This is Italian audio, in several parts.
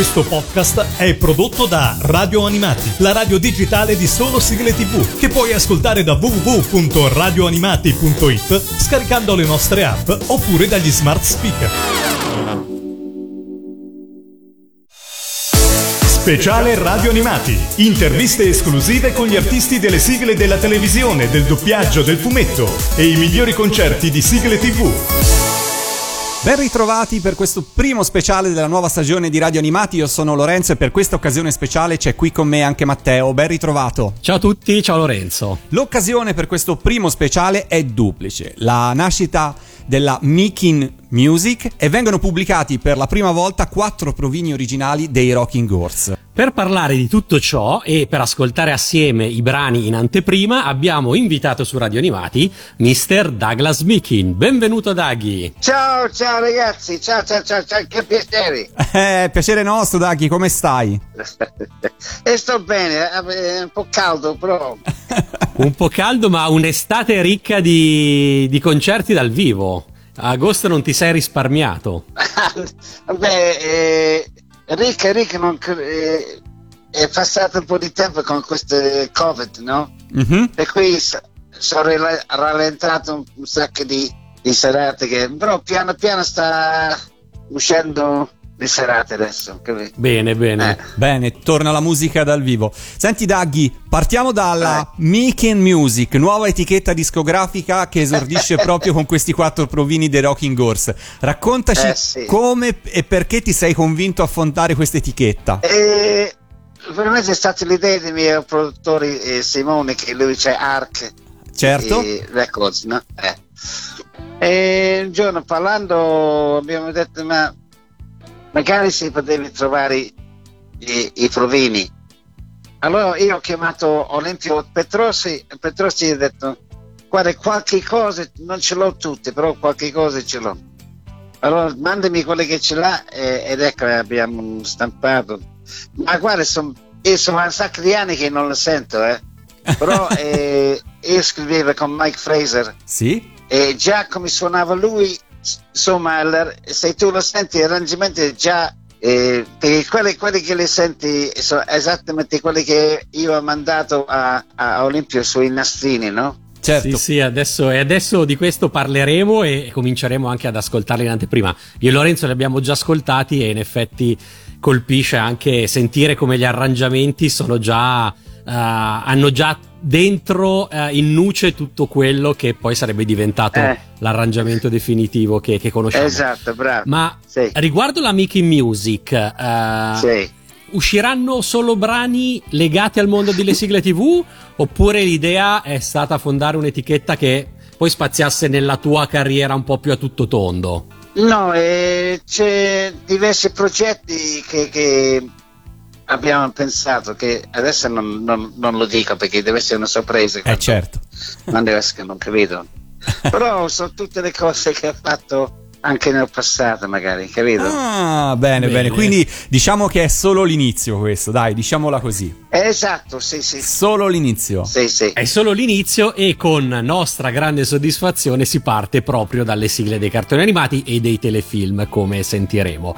Questo podcast è prodotto da Radio Animati, la radio digitale di solo sigle tv, che puoi ascoltare da www.radioanimati.it scaricando le nostre app oppure dagli smart speaker. Speciale Radio Animati. Interviste esclusive con gli artisti delle sigle della televisione, del doppiaggio, del fumetto e i migliori concerti di sigle tv. Ben ritrovati per questo primo speciale della nuova stagione di Radio Animati. Io sono Lorenzo e per questa occasione speciale c'è qui con me anche Matteo. Ben ritrovato. Ciao a tutti, ciao Lorenzo. L'occasione per questo primo speciale è duplice. La nascita della Making Music e vengono pubblicati per la prima volta quattro provini originali dei Rocking Horse. Per parlare di tutto ciò e per ascoltare assieme i brani in anteprima abbiamo invitato su Radio Animati Mr. Douglas Mikin. Benvenuto Daggy. Ciao, ciao ragazzi, ciao, ciao, ciao, ciao. che piacere. Eh, piacere nostro Daggy, come stai? e sto bene, è un po' caldo però. un po' caldo ma un'estate ricca di, di concerti dal vivo. Agosto non ti sei risparmiato. Beh, eh, Rick, Rick non, eh, è passato un po' di tempo con questo Covid, no? Mm-hmm. E qui sono rallentato un, un sacco di, di serate, che, però piano piano sta uscendo le serate adesso. Bene, bene. Eh. Bene, torna la musica dal vivo. Senti Daggy, partiamo dalla eh. Making Music, nuova etichetta discografica che esordisce proprio con questi quattro provini dei Rocking Horse. Raccontaci eh, sì. come e perché ti sei convinto a fondare questa etichetta. Eh, veramente è stata l'idea dei miei produttori eh, Simone, che lui c'è Arc certo. Records, no? Eh. E un giorno parlando abbiamo detto ma magari si potevi trovare i, i, provini. Allora io ho chiamato Olimpio Petrossi e Petrossi gli ha detto guarda qualche cosa, non ce l'ho tutte, però qualche cosa ce l'ho. Allora mandami quelle che ce l'ha e, ed ecco abbiamo stampato. Ma guarda, son, io sono un sacco di anni che non lo sento, eh. però eh, io scrivevo con Mike Fraser. Sì. E già come suonava lui insomma, se tu lo senti, l'arrangimento è già eh, quelli, quelli, che li senti sono esattamente quelli che io ho mandato a, a Olimpio sui nastrini, no? Certo. Sì, sì, adesso, e adesso di questo parleremo e cominceremo anche ad ascoltarli in anteprima. Io e Lorenzo li abbiamo già ascoltati e in effetti colpisce anche sentire come gli arrangiamenti sono già uh, hanno già dentro uh, in nuce tutto quello che poi sarebbe diventato eh. l'arrangiamento definitivo che, che, conosciamo. Esatto, bravo. Ma sì. riguardo la Mickey Music, uh, sì. usciranno solo brani legati al mondo delle sigle TV? Oppure l'idea è stata fondare un'etichetta che poi spaziasse nella tua carriera un po' più a tutto tondo? No, eh, c'è diversi progetti che, che abbiamo pensato che adesso non, non, non, lo dico perché deve essere una sorpresa. Eh certo. Non deve essere non capito. Però sono tutte le cose che ha fatto anche nel passato magari, capito? Ah, bene, bene, bene, Quindi diciamo che è solo l'inizio questo, dai, diciamola così. Esatto, sì, sì. Solo l'inizio. Sì, sì. È solo l'inizio e con nostra grande soddisfazione si parte proprio dalle sigle dei cartoni animati e dei telefilm, come sentiremo.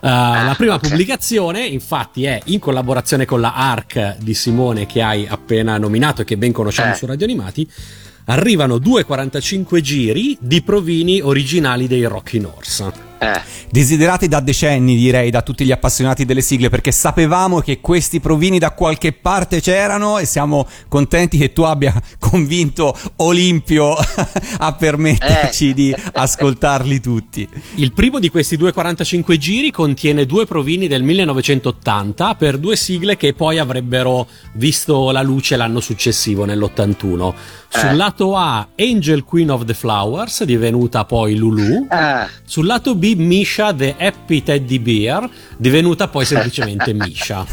Uh, ah, la prima okay. pubblicazione, infatti, è in collaborazione con la ARC di Simone che hai appena nominato e che ben conosciamo eh. su Radio Animati arrivano 2,45 giri di provini originali dei Rocky Horse. Eh. Desiderati da decenni, direi, da tutti gli appassionati delle sigle, perché sapevamo che questi provini da qualche parte c'erano e siamo contenti che tu abbia convinto Olimpio a permetterci eh. di ascoltarli tutti. Il primo di questi 2,45 giri contiene due provini del 1980 per due sigle che poi avrebbero visto la luce l'anno successivo, nell'81. Sul eh. lato A, Angel Queen of the Flowers, divenuta poi Lulu. Eh. Sul lato B, Misha the Happy Teddy Bear, divenuta poi semplicemente Misha.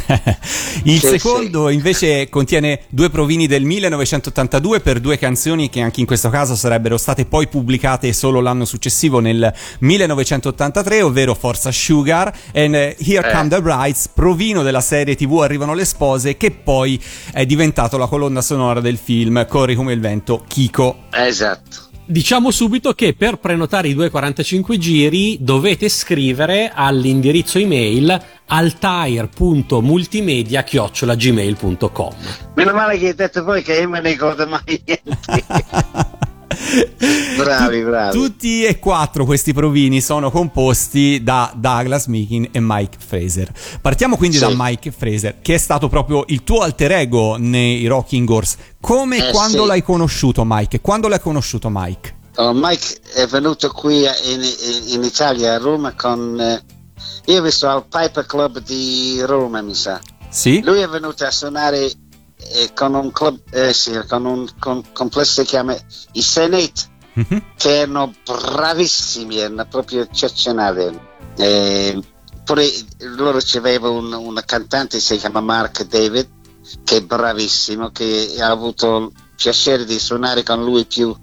Il sì, secondo sì. invece contiene due provini del 1982 per due canzoni che anche in questo caso sarebbero state poi pubblicate solo l'anno successivo nel 1983, ovvero Forza Sugar e Here eh. Come the Brides, provino della serie TV Arrivano le spose che poi è diventato la colonna sonora del film Corri come il vento Kiko. Esatto. Diciamo subito che per prenotare i 245 giri dovete scrivere all'indirizzo email altair.multimedia.gmail.com Meno male che hai detto poi che io me ne ricordo mai niente. bravi, bravi. Tutti e quattro questi provini sono composti da Douglas Meekin e Mike Fraser. Partiamo quindi sì. da Mike Fraser, che è stato proprio il tuo alter ego nei Rocking Horse. Come e eh, quando sì. l'hai conosciuto, Mike? Quando l'hai conosciuto, Mike? Oh, Mike è venuto qui in, in Italia, a Roma, con. Eh, io ho visto al Piper Club di Roma, mi sa. Sì. Lui è venuto a suonare eh, con un club, eh, sì, con un con, complesso che si chiama i Senate, mm-hmm. che erano bravissimi, erano proprio eccezionali. Eh, loro avevano un, un cantante che si chiama Mark David, che è bravissimo, che ha avuto il piacere di suonare con lui più,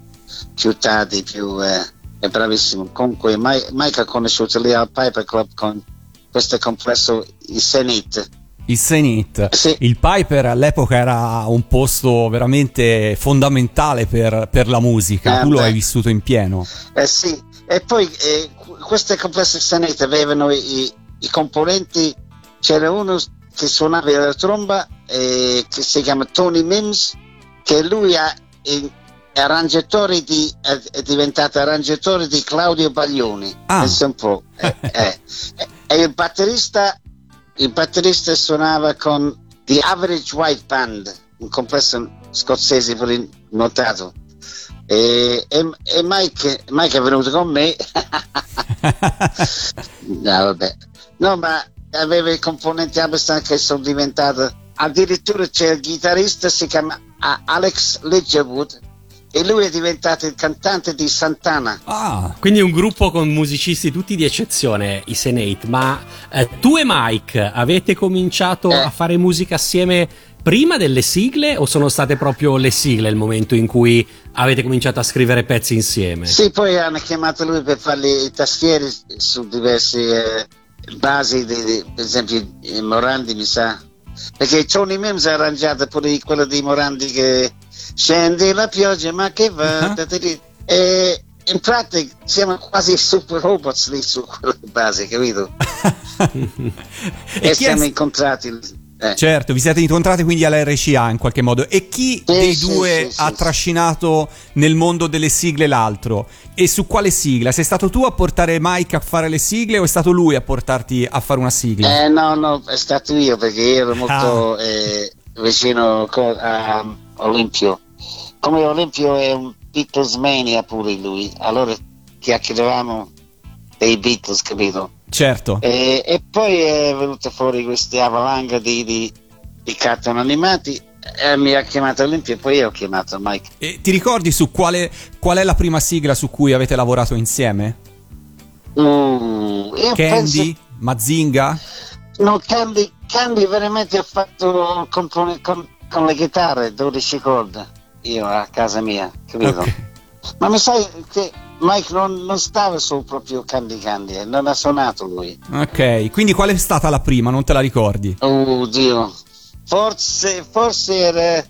più tardi, più, eh, è bravissimo. Comunque Mike, Mike ha conosciuto lì al Piper Club con questo complesso, i Senate il Zenith. Sì. Il Piper all'epoca era un posto veramente fondamentale per, per la musica, eh, tu beh. lo hai vissuto in pieno. Eh sì, e poi eh, queste complesse Zenith avevano i, i, componenti, c'era uno che suonava la tromba eh, che si chiama Tony Mims, che lui ha, arrangiatore di, è, diventato arrangiatore di Claudio Baglioni. Ah. Pensa un po'. Eh, eh. e il batterista il batterista suonava con The Average White Band, un complesso scozzese pure notato. E, e, e Mike, Mike, è venuto con me. no, vabbè. No, ma aveva i componenti abbastanza che sono diventato. Addirittura c'è il chitarrista, si chiama Alex Ledgerwood, e lui è diventato il cantante di Santana. Ah, quindi un gruppo con musicisti tutti di eccezione, i Senate. Ma eh, tu e Mike avete cominciato eh. a fare musica assieme prima delle sigle o sono state proprio le sigle il momento in cui avete cominciato a scrivere pezzi insieme? Sì, poi hanno chiamato lui per fare i tastieri su diverse eh, basi, di, di, per esempio Morandi mi sa. Perché Tony Mims ha arrangiato pure quello di Morandi che Scendi la pioggia, ma che va? Uh-huh. E in pratica siamo quasi super robots lì su quella base, capito? e, e siamo è... incontrati. Eh. Certo, vi siete incontrati quindi all'RCA in qualche modo. E chi sì, dei sì, due sì, ha trascinato nel mondo delle sigle l'altro? E su quale sigla? Sei stato tu a portare Mike a fare le sigle o è stato lui a portarti a fare una sigla? Eh, no, no, è stato io perché io ero molto ah. eh, vicino a Olimpio. Come Olimpio è un Beatles mania pure lui, allora chiacchieravamo dei Beatles, capito? Certo. E, e poi è venuta fuori questa avalanca di, di, di cartoni animati e mi ha chiamato Olimpio e poi io ho chiamato Mike. E ti ricordi su quale, qual è la prima sigla su cui avete lavorato insieme? Uh, Candy? Penso... Mazinga? No, Candy, Candy veramente ha fatto con, con, con le chitarre 12 corde io a casa mia, capito? Okay. Ma mi sai che Mike non, non, stava sul proprio Candy Candy, eh, non ha suonato lui. Ok, quindi qual è stata la prima? Non te la ricordi? Oh Dio, forse, forse era...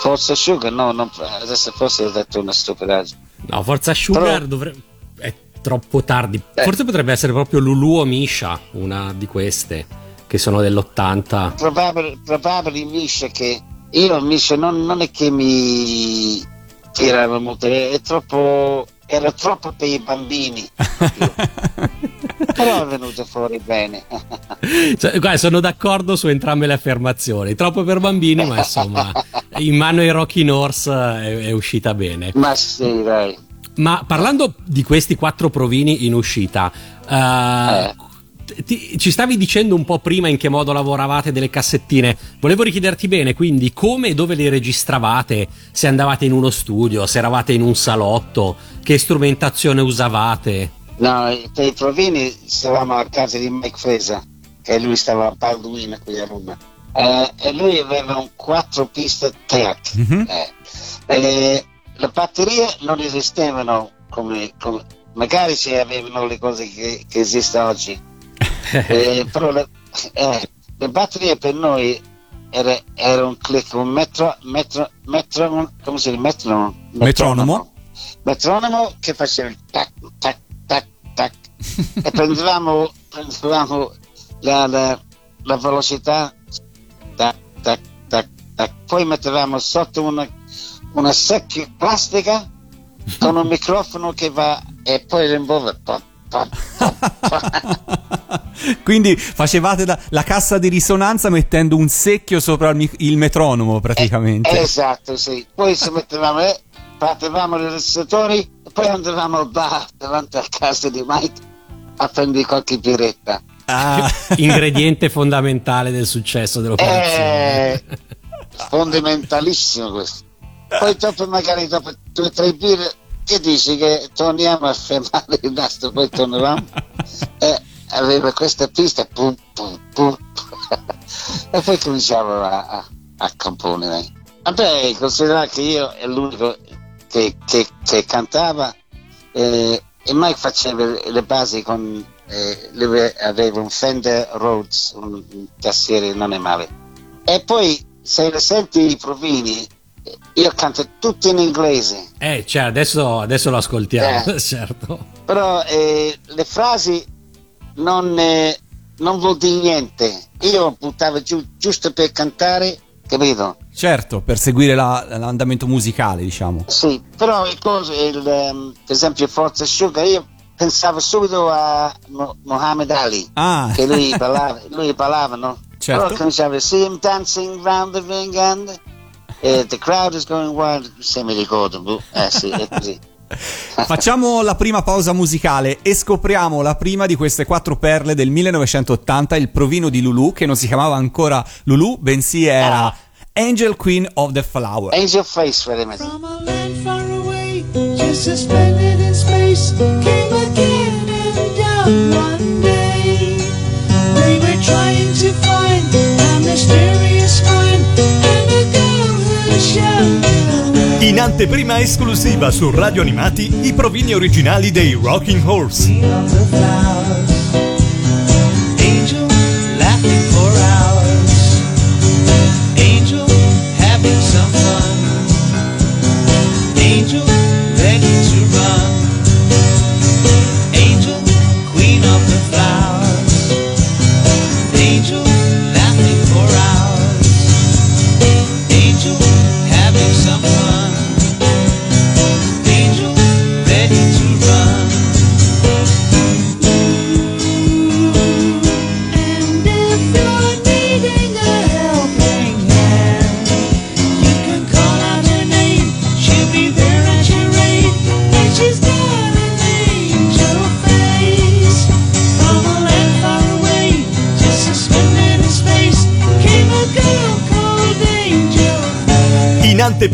Forza Sugar, no, non, adesso forse ho detto una stupidaggine. No, Forza Sugar Però... dovrebbe... è troppo tardi. Eh. Forse potrebbe essere proprio Lulu o Misha, una di queste, che sono dell'80. Probabile, probabile Misha che io invece non, non è che mi tirava molto, è troppo, era troppo per i bambini. Però è venuto fuori bene. cioè, guarda, sono d'accordo su entrambe le affermazioni. Troppo per bambini, ma insomma, in mano ai Rocky Norse è, è uscita bene. Ma sì, dai. Ma parlando di questi quattro provini in uscita, uh, eh ti, ci stavi dicendo un po' prima in che modo lavoravate delle cassettine. Volevo richiederti bene, quindi, come e dove le registravate? Se andavate in uno studio, se eravate in un salotto, che strumentazione usavate? No, per i provini stavamo a casa di Mike Fresa, che lui stava a Balduino qui a Roma. Eh, e lui aveva un 4 piste track. Mm-hmm. Eh, le batterie non esistevano come, come magari se avevano le cose che, che esistono oggi eh, però le, eh, le, batterie per noi era, era un click, un metro, metro, metro, come si dice? Metronomo. Metronomo. Metronomo che faceva il tac, tac, tac, tac. e prendevamo, prendevamo la, la, la velocità, tac, tac, tac, tac. poi mettevamo sotto una, una secchia plastica con un microfono che va e poi rimmuove. Quindi facevate la, la, cassa di risonanza mettendo un secchio sopra il, il metronomo praticamente. Eh, esatto, sì. Poi ci mettevamo, eh, partevamo i registratori e poi andavamo al bar davanti a casa di Mike a prendere qualche biretta. Ah. Ingrediente fondamentale del successo dell'operazione. Eh, fondamentalissimo questo. Poi dopo magari dopo due o tre birre che dici che torniamo a fermare il nastro, poi torniamo e aveva questa pista pum, pum, pum, e poi cominciamo a, a, a comporre. Vabbè, considera che io è l'unico che, che, che cantava eh, e Mike faceva le basi con eh, aveva un Fender Rhodes, un, un tastiere non è male. E poi se senti i provini io canto tutto in inglese. Eh, cioè, adesso, adesso lo ascoltiamo, eh, certo. Però eh, le frasi non, eh, non vuol dire niente. Io buttavo giù giusto per cantare, capito? Certo, per seguire la, l'andamento musicale, diciamo. Sì, però il coso, il, um, per esempio Forza Asciuga, io pensavo subito a Mo- Ali, ah. che lui parlava, lui parlava, no? Certo. Però cominciava, see him dancing round the ring and eh, the crowd is going wild, se mi ricordo, boh, eh sì, è così. Facciamo la prima pausa musicale e scopriamo la prima di queste quattro perle del 1980, il provino di Lulu, che non si chiamava ancora Lulu, bensì era ah. Angel Queen of the Flower. Angel Face, veramente. From a land far away, just suspended in space, came again and down one day. They were trying to find a mysterious find and a girl who showed In anteprima esclusiva su Radio Animati i provini originali dei Rocking Horse.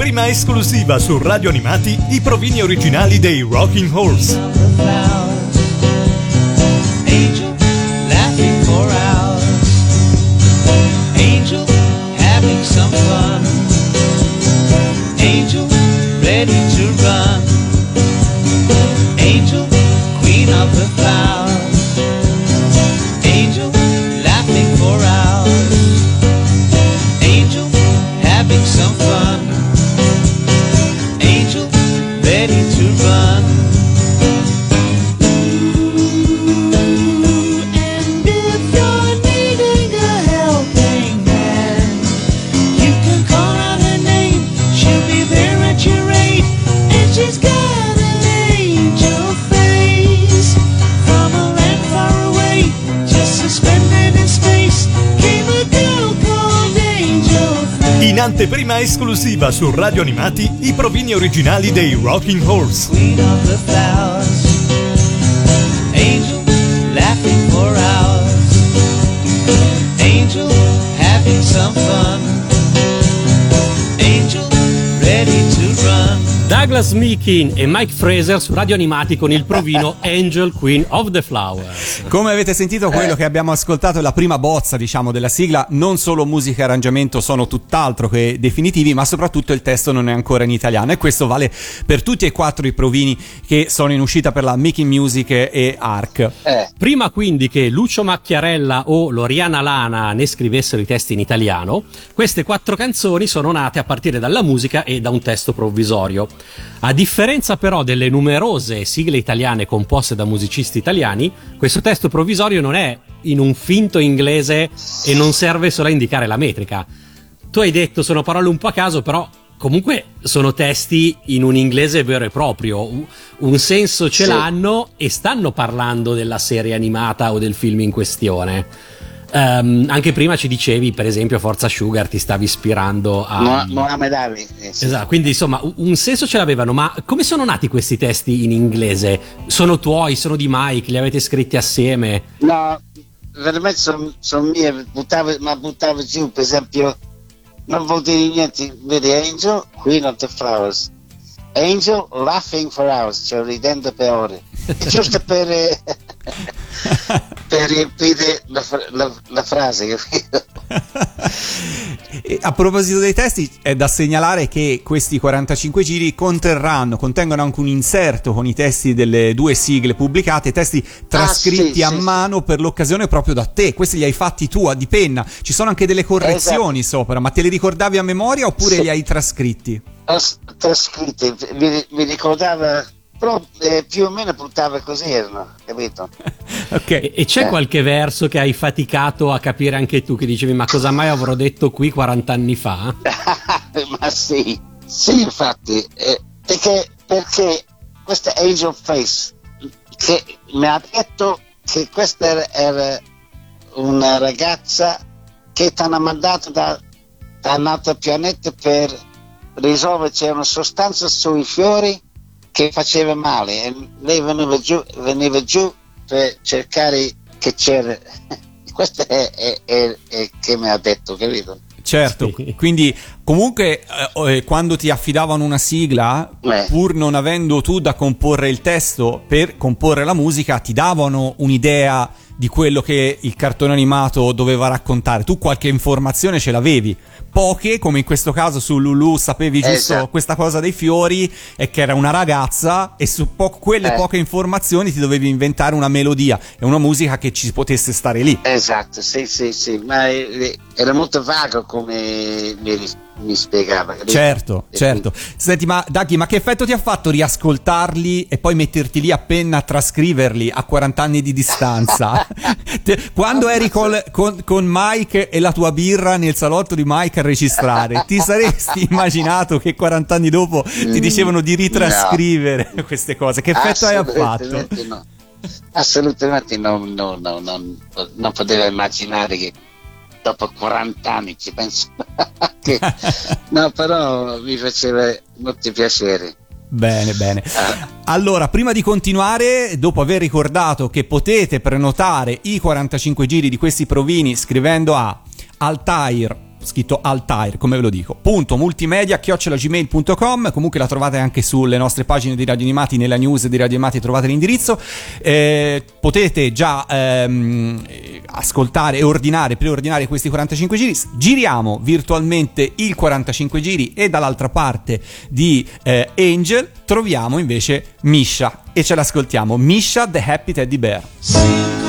Anteprima esclusiva su Radio Animati i provini originali dei Rocking Horse. Esclusiva su Radio Animati i provini originali dei Rocking Horse. Douglas Meekin e Mike Fraser su Radio Animati con il provino Angel Queen of the Flowers. Come avete sentito, quello che abbiamo ascoltato è la prima bozza, diciamo, della sigla. Non solo musica e arrangiamento sono tutt'altro che definitivi, ma soprattutto il testo non è ancora in italiano. E questo vale per tutti e quattro i provini che sono in uscita per la Making Music e Arc. Eh, Prima quindi che Lucio Macchiarella o Loriana Lana ne scrivessero i testi in italiano, queste quattro canzoni sono nate a partire dalla musica e da un testo provvisorio. A differenza però delle numerose sigle italiane composte da musicisti italiani, questo testo provvisorio non è in un finto inglese e non serve solo a indicare la metrica. Tu hai detto sono parole un po' a caso, però comunque sono testi in un inglese vero e proprio. Un- senso ce Sì. l'hanno e stanno parlando della serie animata o del film in questione. Ehm, anche prima ci dicevi, per esempio, Forza Sugar ti stavi ispirando a. Mo- Mohamed Ali. eh, sì. Esatto, quindi insomma un- un senso ce l'avevano, ma come sono nati questi testi in inglese? Sono tuoi, sono di Mike, li avete scritti assieme? No, veramente sono son mie, buttavo, ma buttavo giù, per esempio, non vuol dire niente, vedi Angel, Queen of the Flowers. Angel laughing for hours, cioè ridendo per ore. Giusto per, eh, per riempire la, la- la frase, capito? A proposito dei testi, è da segnalare che questi 45 giri conterranno, contengono anche un inserto con i testi delle due sigle pubblicate, testi trascritti sì, a sì, mano per l'occasione proprio da te. Questi li hai fatti tu a di penna. Ci sono anche delle correzioni sopra, ma te li ricordavi a memoria oppure Esatto. Sì. li hai trascritti? Trascritte, mi, mi ricordava, però eh, più o meno buttava così erano, capito? Ok. E, c'è Eh. qualche verso che hai faticato a capire anche tu, che dicevi ma cosa mai avrò detto qui 40 anni fa? Ma sì, sì, infatti, eh, perché, perché questa Angel Face che mi ha detto che questa era, era una ragazza che ti hanno mandato da, da un altro pianeta per risolvere c'era una sostanza sui fiori che faceva male e lei veniva giù, veniva giù per cercare che c'era. Questo è, è- è- è che mi ha detto, capito? Certo, Sì. quindi comunque eh, eh, quando ti affidavano una sigla, Eh. pur non avendo tu da comporre il testo per comporre la musica, ti davano un'idea di quello che il cartone animato doveva raccontare. Tu qualche informazione ce l'avevi. Poche, come in questo caso su Lulu, sapevi giusto Esatto. questa cosa dei fiori e che era una ragazza e su po- quelle Eh. poche informazioni ti dovevi inventare una melodia e una musica che ci potesse stare lì. Esatto, sì, sì, sì, ma eh, era molto vago come mi, spiegava. capito? Certo, E certo. Senti, ma Daghi, ma che effetto ti ha fatto riascoltarli e poi metterti lì a penna a trascriverli a 40 anni di distanza? Te- Quando eri col- con, con Mike e la tua birra nel salotto di Mike a registrare, ti saresti immaginato che 40 anni dopo ti dicevano di ritrascrivere queste cose? Che effetto hai fatto? Assolutamente no. Assolutamente no, no, no, no, non potevo immaginare che dopo 40 anni ci penso. che- no, però mi faceva molto piacere. Bene, bene. Ah, Allora, prima di continuare, dopo aver ricordato che potete prenotare i 45 giri di questi provini scrivendo a Altair scritto Altair, come ve lo dico, punto multimedia chiocciolagmail.com comunque la trovate anche sulle nostre pagine di Radio Animati, nella news di Radio Animati trovate l'indirizzo. Eh, potete già ehm, eh, ascoltare e ordinare, preordinare questi 45 giri. Giriamo virtualmente il 45 giri e dall'altra parte di eh, Angel troviamo invece Misha e ce l'ascoltiamo. Misha the Happy Teddy Bear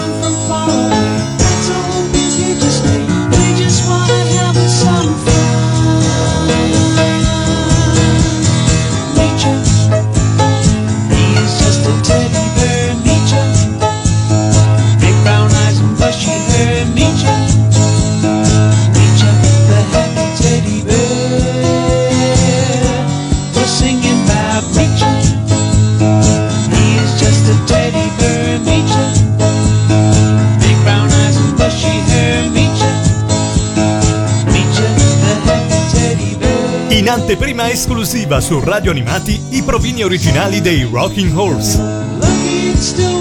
esclusiva su Radio Animati i provini originali dei Rocking Horse.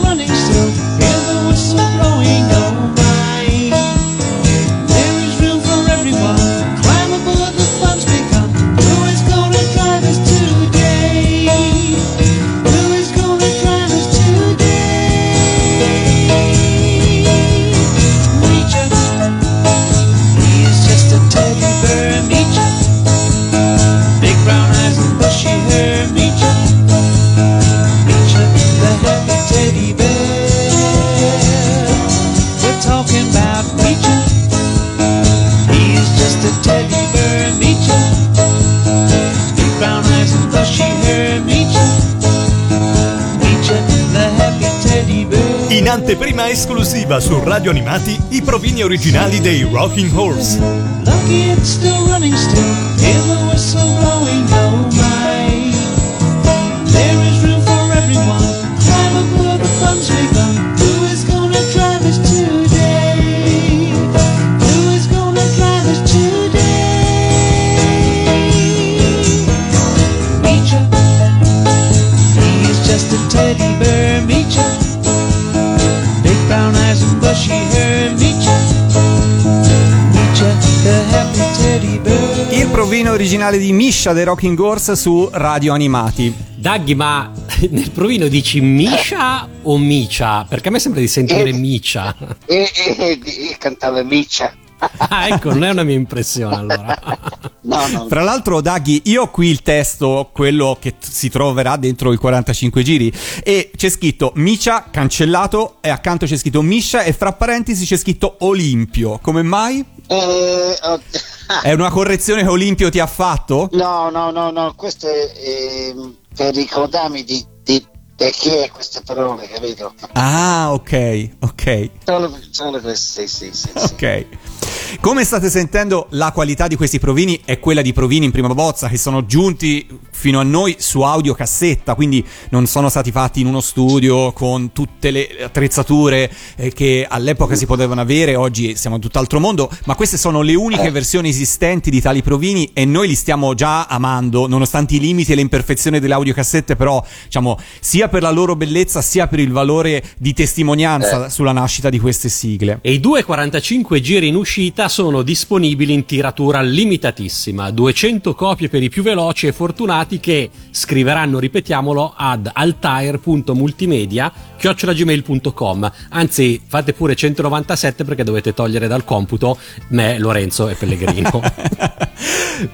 Anteprima esclusiva su Radio Animati i provini originali dei Rocking Horse. Originale di Misha dei Rocking Horse su Radio Animati. Daggy, ma nel provino dici Misha o Micia? Perché a me sembra di sentire Eh. Micia. E, e- e- e cantava Miccia. Ah, ecco, non è una mia impressione allora. No, no. Fra l'altro, Daghi, io ho qui il testo, quello che t- si troverà dentro i 45 giri, e c'è scritto Micia cancellato, e accanto c'è scritto Misha, e fra parentesi c'è scritto Olimpio. Come mai? Eh, oh, È una correzione che Olimpio ti ha fatto? no, no, no, no, questo è ehm, per ricordarmi di, di, di chi è queste parole, capito? Ah, ok, ok. Solo, solo queste, sì, sì, sì. sì. Come state sentendo, la qualità di questi provini è quella di provini in prima bozza che sono giunti fino a noi su audiocassetta, quindi non sono stati fatti in uno studio con tutte le attrezzature eh, che all'epoca si potevano avere, oggi siamo in tutt'altro mondo, ma queste sono le uniche versioni esistenti di tali provini e noi li stiamo già amando, nonostante i limiti e le imperfezioni delle audiocassette, però diciamo sia per la loro bellezza sia per il valore di testimonianza sulla nascita di queste sigle. E i due 45 giri in uscita sono disponibili in tiratura limitatissima, 200 copie per i più veloci e fortunati che scriveranno, ripetiamolo, ad altair.multimedia chiocciolagmail.com anzi fate pure 197 perché dovete togliere dal computo me, Lorenzo e Pellegrino.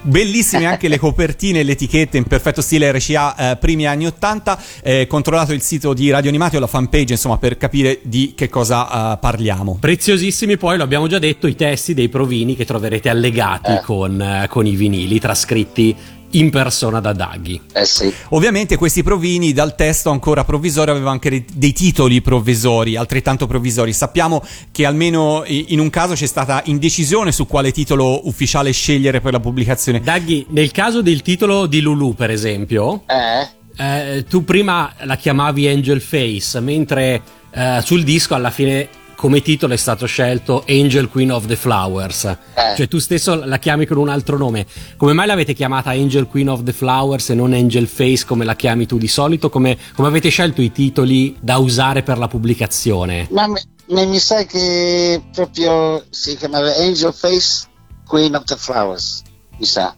Bellissime anche le copertine e le etichette in perfetto stile RCA eh, primi anni 80. Eh, controllato il sito di Radio Animati o la fanpage, insomma, per capire di che cosa eh, parliamo. Preziosissimi poi, lo abbiamo già detto, i testi dei provini che troverete allegati con, eh, con i vinili trascritti in persona da Daghi. Eh sì. Ovviamente questi provini dal testo ancora provvisorio avevano anche dei- titoli provvisori, altrettanto provvisori. Sappiamo che almeno in un caso c'è stata indecisione su quale titolo ufficiale scegliere per la pubblicazione. Daghi, nel caso del titolo di Lulu, per esempio, Eh? eh, tu prima la chiamavi Angel Face, mentre eh, sul disco alla fine come titolo è stato scelto Angel Queen of the Flowers. Eh. Cioè tu stesso la chiami con un altro nome. Come mai l'avete chiamata Angel Queen of the Flowers e non Angel Face come la chiami tu di solito? Come, come avete scelto i titoli da usare per la pubblicazione? Ma mi, mi- mi sa che proprio si chiamava Angel Face Queen of the Flowers, mi sa.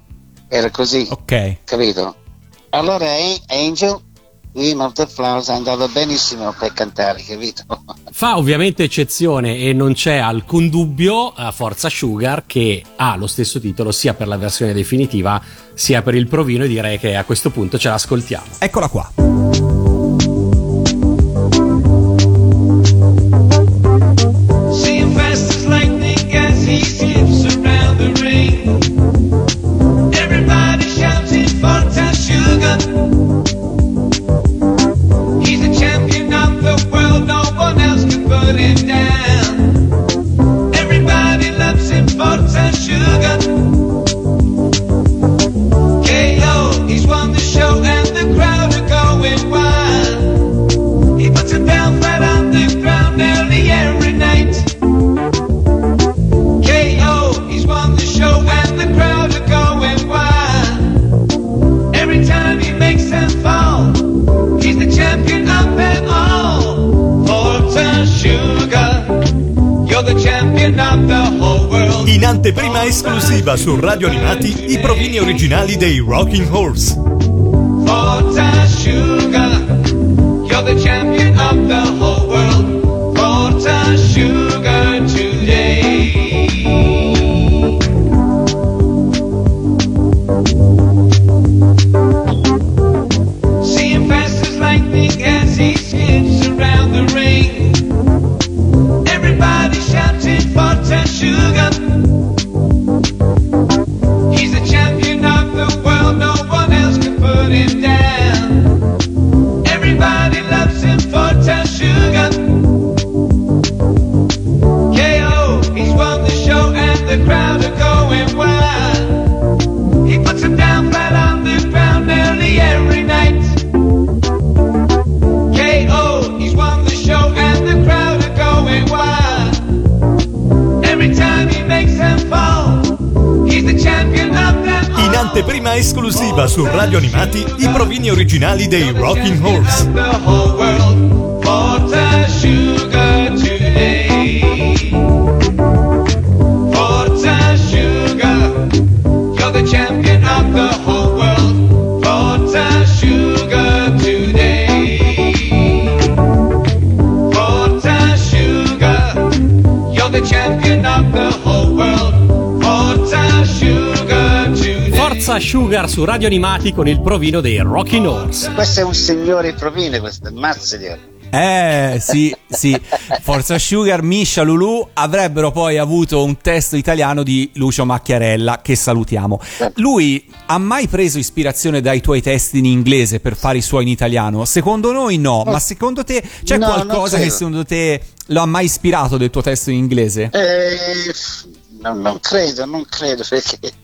Era così, Ok. capito? Allora An- Angel Queen of the Flowers andava benissimo per cantare, capito? Fa ovviamente eccezione e non c'è alcun dubbio a Forza Sugar che ha lo stesso titolo sia per la versione definitiva sia per il provino e direi che a questo punto ce l'ascoltiamo. Eccola qua. Put him down. In anteprima esclusiva su Radio Animati i provini originali dei Rocking Horse. Sugar, you're the champion of the whole world. Forza Sugar In anteprima esclusiva su Radio Animati i provini originali dei Rocking Horse. Sugar today. Forza Sugar su Radio Animati con il provino dei Rocking Horse. Questo è un signore provine, questo, mazziglielo. Eh sì, sì, Forza Sugar, Misha, Lulu avrebbero poi avuto un testo italiano di Lucio Macchiarella, che salutiamo. Lui ha mai preso ispirazione dai tuoi testi in inglese per fare i suoi in italiano? Secondo noi no, ma secondo te c'è No, qualcosa che secondo te lo ha mai ispirato del tuo testo in inglese? Eh, no, non credo, non credo perché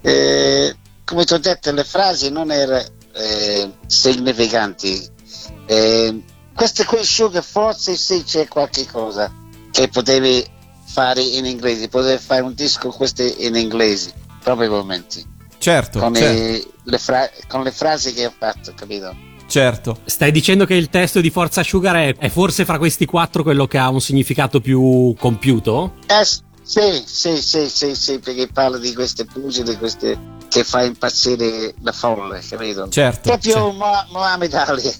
eh, come ti ho detto le frasi non erano eh, significanti. Eh, queste qui Sugar forse sì c'è qualche cosa che potevi fare in inglese, potevi fare un disco questi in inglese, probabilmente, Certo, con, certo, i- le fra- con le frasi che ho fatto, capito? certo. Stai dicendo che il testo di Forza Sugar è, è forse fra questi quattro quello che ha un significato più compiuto? Eh, sì, sì, sì, sì, sì, perché parla di queste pugile, queste che fa impazzire la folla, capito? Certo, Proprio certo. Mo- Mohamed Ali.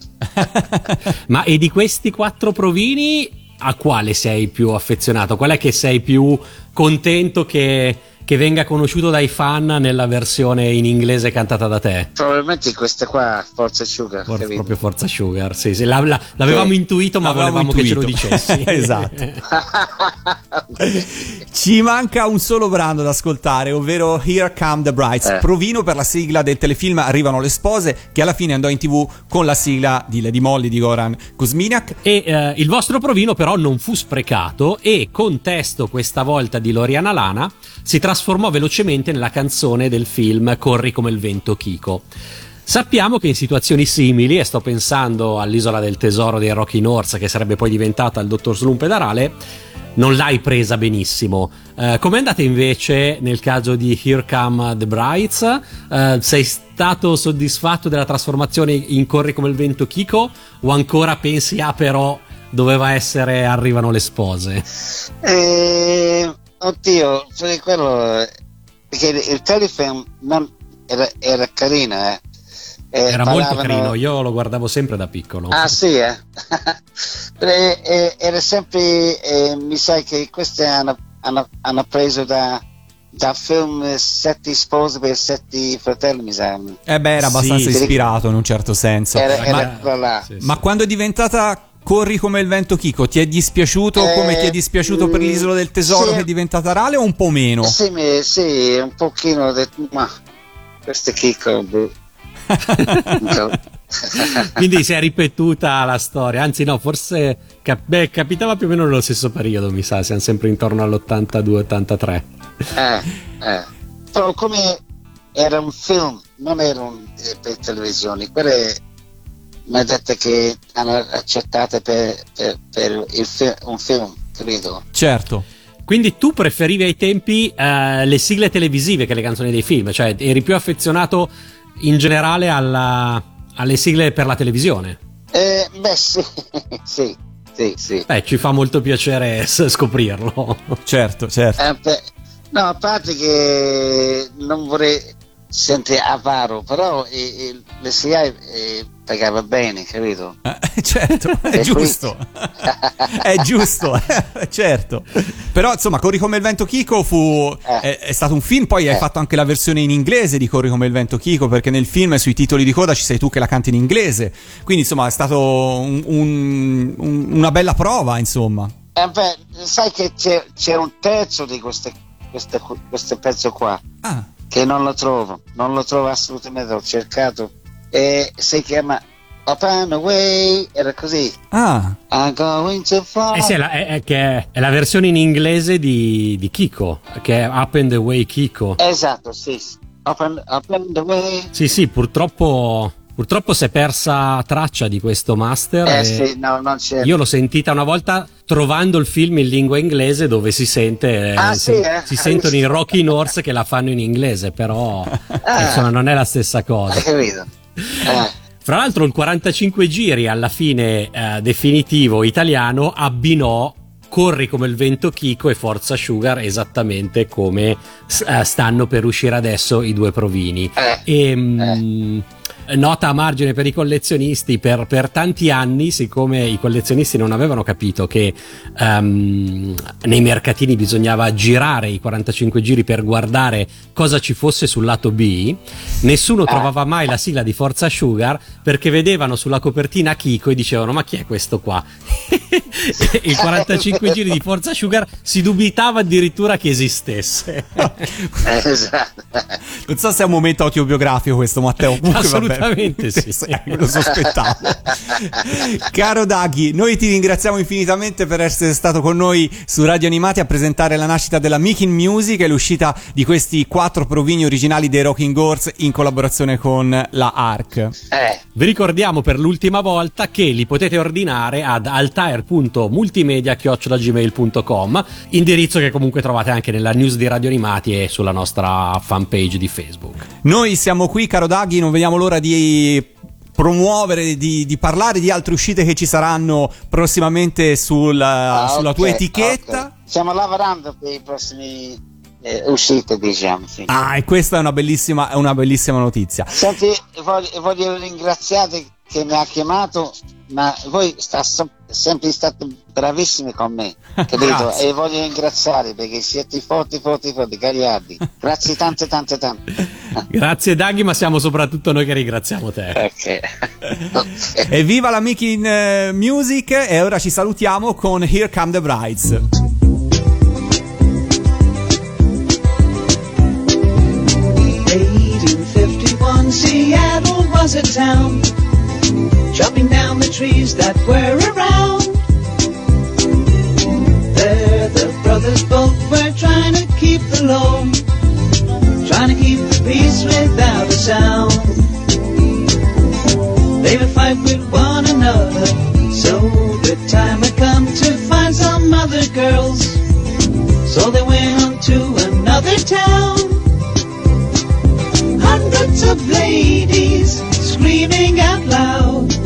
Ma e di questi quattro provini a quale sei più affezionato? Qual è che sei più contento che, che venga conosciuto dai fan nella versione in inglese cantata da te? Probabilmente questa qua, Forza Sugar, For- proprio Forza Sugar, sì, sì, la- la- l'avevamo Sì. intuito ma L'avevamo volevamo che ce lo intuito. dicessi. Esatto. Ci manca un solo brano da ascoltare, ovvero Here Come the Brides, Eh. provino per la sigla del telefilm Arrivano le spose, che alla fine andò in tv con la sigla di Lady Molly di Goran Kuzminiak. E eh, il vostro provino però non fu sprecato e con testo questa volta di Loriana Lana si trasformò velocemente nella canzone del film Corri come il vento Kiko. Sappiamo che in situazioni simili, e sto pensando all'isola del tesoro dei Rocky North, che sarebbe poi diventata il dottor Slump Pedarale, non l'hai presa benissimo. Eh, Com'è andata invece nel caso di Here Come the Brides? Eh, sei stato soddisfatto della trasformazione in Corri come il vento Kiko? O ancora pensi, ah però doveva essere Arrivano le spose? Eh, oddio, perché quello... Perché il, non, era, era carino, eh. Eh, Era molto parlavano- carino, io lo guardavo sempre da piccolo. Ah sì, eh? Eh, era sempre, eh, mi sa che queste hanno, hanno, hanno preso da, da film Sette spose per sette fratelli, mi sa. Eh beh, era abbastanza sì. ispirato in un certo senso. Era, era ma, quella là. Sì, sì. ma quando è diventata Corri come il vento Kiko, ti è dispiaciuto Eh, come ti è dispiaciuto per l'isola del tesoro sì. che è diventata rale o un po' meno? Sì, sì, un pochino ho detto, ma questo è chicco. boh. Quindi si è ripetuta la storia, anzi no, forse cap- beh, capitava più o meno nello stesso periodo, mi sa, siamo sempre intorno all'82-83. eh, eh. Però come era un film, non era un, eh, per televisione, quelle mi ha detto che hanno accettato per, per- per il fi- un film, credo. Certo. Quindi tu preferivi ai tempi eh, le sigle televisive che le canzoni dei film, cioè eri più affezionato in generale alla- alle sigle per la televisione. Eh, beh sì, sì, sì, sì. Beh, ci fa molto piacere scoprirlo. Certo, certo. Eh, beh, no, a parte che non vorrei sentire avaro, però eh, eh, le eh, pagava bene, capito? Eh, certo, è giusto. è giusto, certo. Però insomma, Corri come il vento Kiko fu Eh. è, è stato un film, poi hai Eh. fatto anche la versione in inglese di Corri come il vento Kiko perché nel film sui titoli di coda ci sei tu che la canti in inglese. Quindi insomma, è stato un- un- un- una bella prova, insomma. Eh, beh, sai che c'è, c'è un terzo di queste, queste, questo pezzo qua Ah, che non lo trovo, non lo trovo assolutamente, ho cercato e si chiama Up and Away, era così. ah, I'm going to fly. Eh sì, è la, è- è che è la versione in inglese di, di Kiko, che è Up and Away Kiko. Esatto, sì. sì. Up and, up and Away. Sì, sì, purtroppo, purtroppo si è persa traccia di questo master. Eh e sì, no, non c'è. Io l'ho sentita una volta trovando il film in lingua inglese dove si sente eh, Ah, si, sì, eh? si sentono i Rocking Horse che la fanno in inglese, però Ah. insomma non è la stessa cosa. Hai capito? Eh. Fra l'altro il 45 giri alla fine eh, definitivo italiano abbinò Corri come il vento Chico e Forza Sugar esattamente come eh, stanno per uscire adesso i due provini. Eh. E, mm, Nota a margine per i collezionisti, per, per tanti anni, siccome i collezionisti non avevano capito che ehm, nei mercatini bisognava girare i 45 giri per guardare cosa ci fosse sul lato B, nessuno trovava mai la sigla di Forza Sugar perché vedevano sulla copertina Kiko e dicevano ma chi è questo qua? E il 45 giri di Forza Sugar si dubitava addirittura che esistesse. Eh, esatto. Non so se è un momento autobiografico questo, Matteo. Comunque. Assolutamente sì. Eh, lo sospettavo. Caro Daghi, noi ti ringraziamo infinitamente per essere stato con noi su Radio Animati a presentare la nascita della Making Music e l'uscita di questi quattro provini originali dei Rocking Horse in collaborazione con la ARC. Eh, Vi ricordiamo per l'ultima volta che li potete ordinare ad altair.multimedia.gmail.com indirizzo che comunque trovate anche nella news di Radio Animati e sulla nostra fanpage di Facebook. Noi siamo qui, caro Daghi, non vediamo l'ora di promuovere, di, di parlare di altre uscite che ci saranno prossimamente sulla, ah, sulla tua ok, etichetta. ok. Stiamo lavorando per i prossimi eh, uscite, diciamo. Sì. Ah, e questa è una bellissima, è una bellissima notizia. Senti, voglio, voglio ringraziare che mi ha chiamato, ma voi sta sempre state bravissimi con me, capito? E voglio ringraziare perché siete forti, forti, forti, cariardi. Grazie tante, tante, tante. Grazie Daghi, ma siamo soprattutto noi che ringraziamo te. Ok. Ok. Evviva la Making eh, Music e ora ci salutiamo con Here Come the Brides. 1851, Seattle was a town, chopping down the trees that were around. There, the brothers both were trying to keep the law, trying to keep the peace without a sound. They would fight with one another, so the time had come to find some other girls. So they went on to another town. Hundreds of ladies screaming out loud.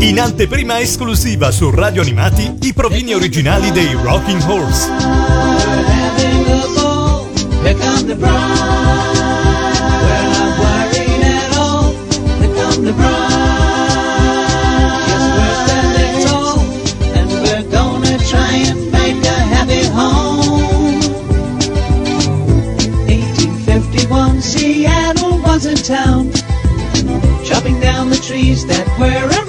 In anteprima esclusiva su Radio Animati i provini originali dei Rocking Horse. Ball. Here that were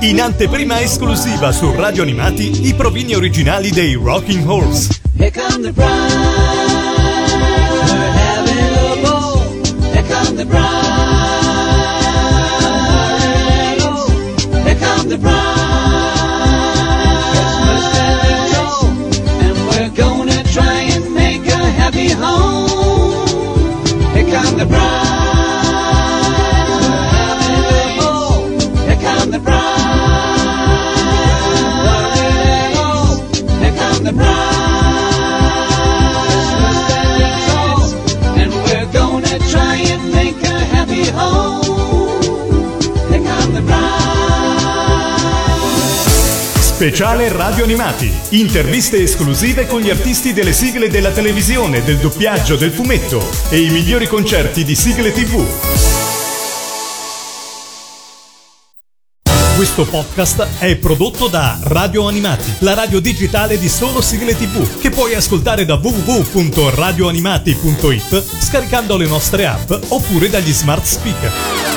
In anteprima esclusiva su Radio Animati i provini originali dei Rocking Horse. Speciale Radio Animati. Interviste esclusive con gli artisti delle sigle della televisione, del doppiaggio, del fumetto e i migliori concerti di sigle TV. Questo podcast è prodotto da Radio Animati, la radio digitale di solo sigle TV, che puoi ascoltare da www.radioanimati.it scaricando le nostre app oppure dagli smart speaker.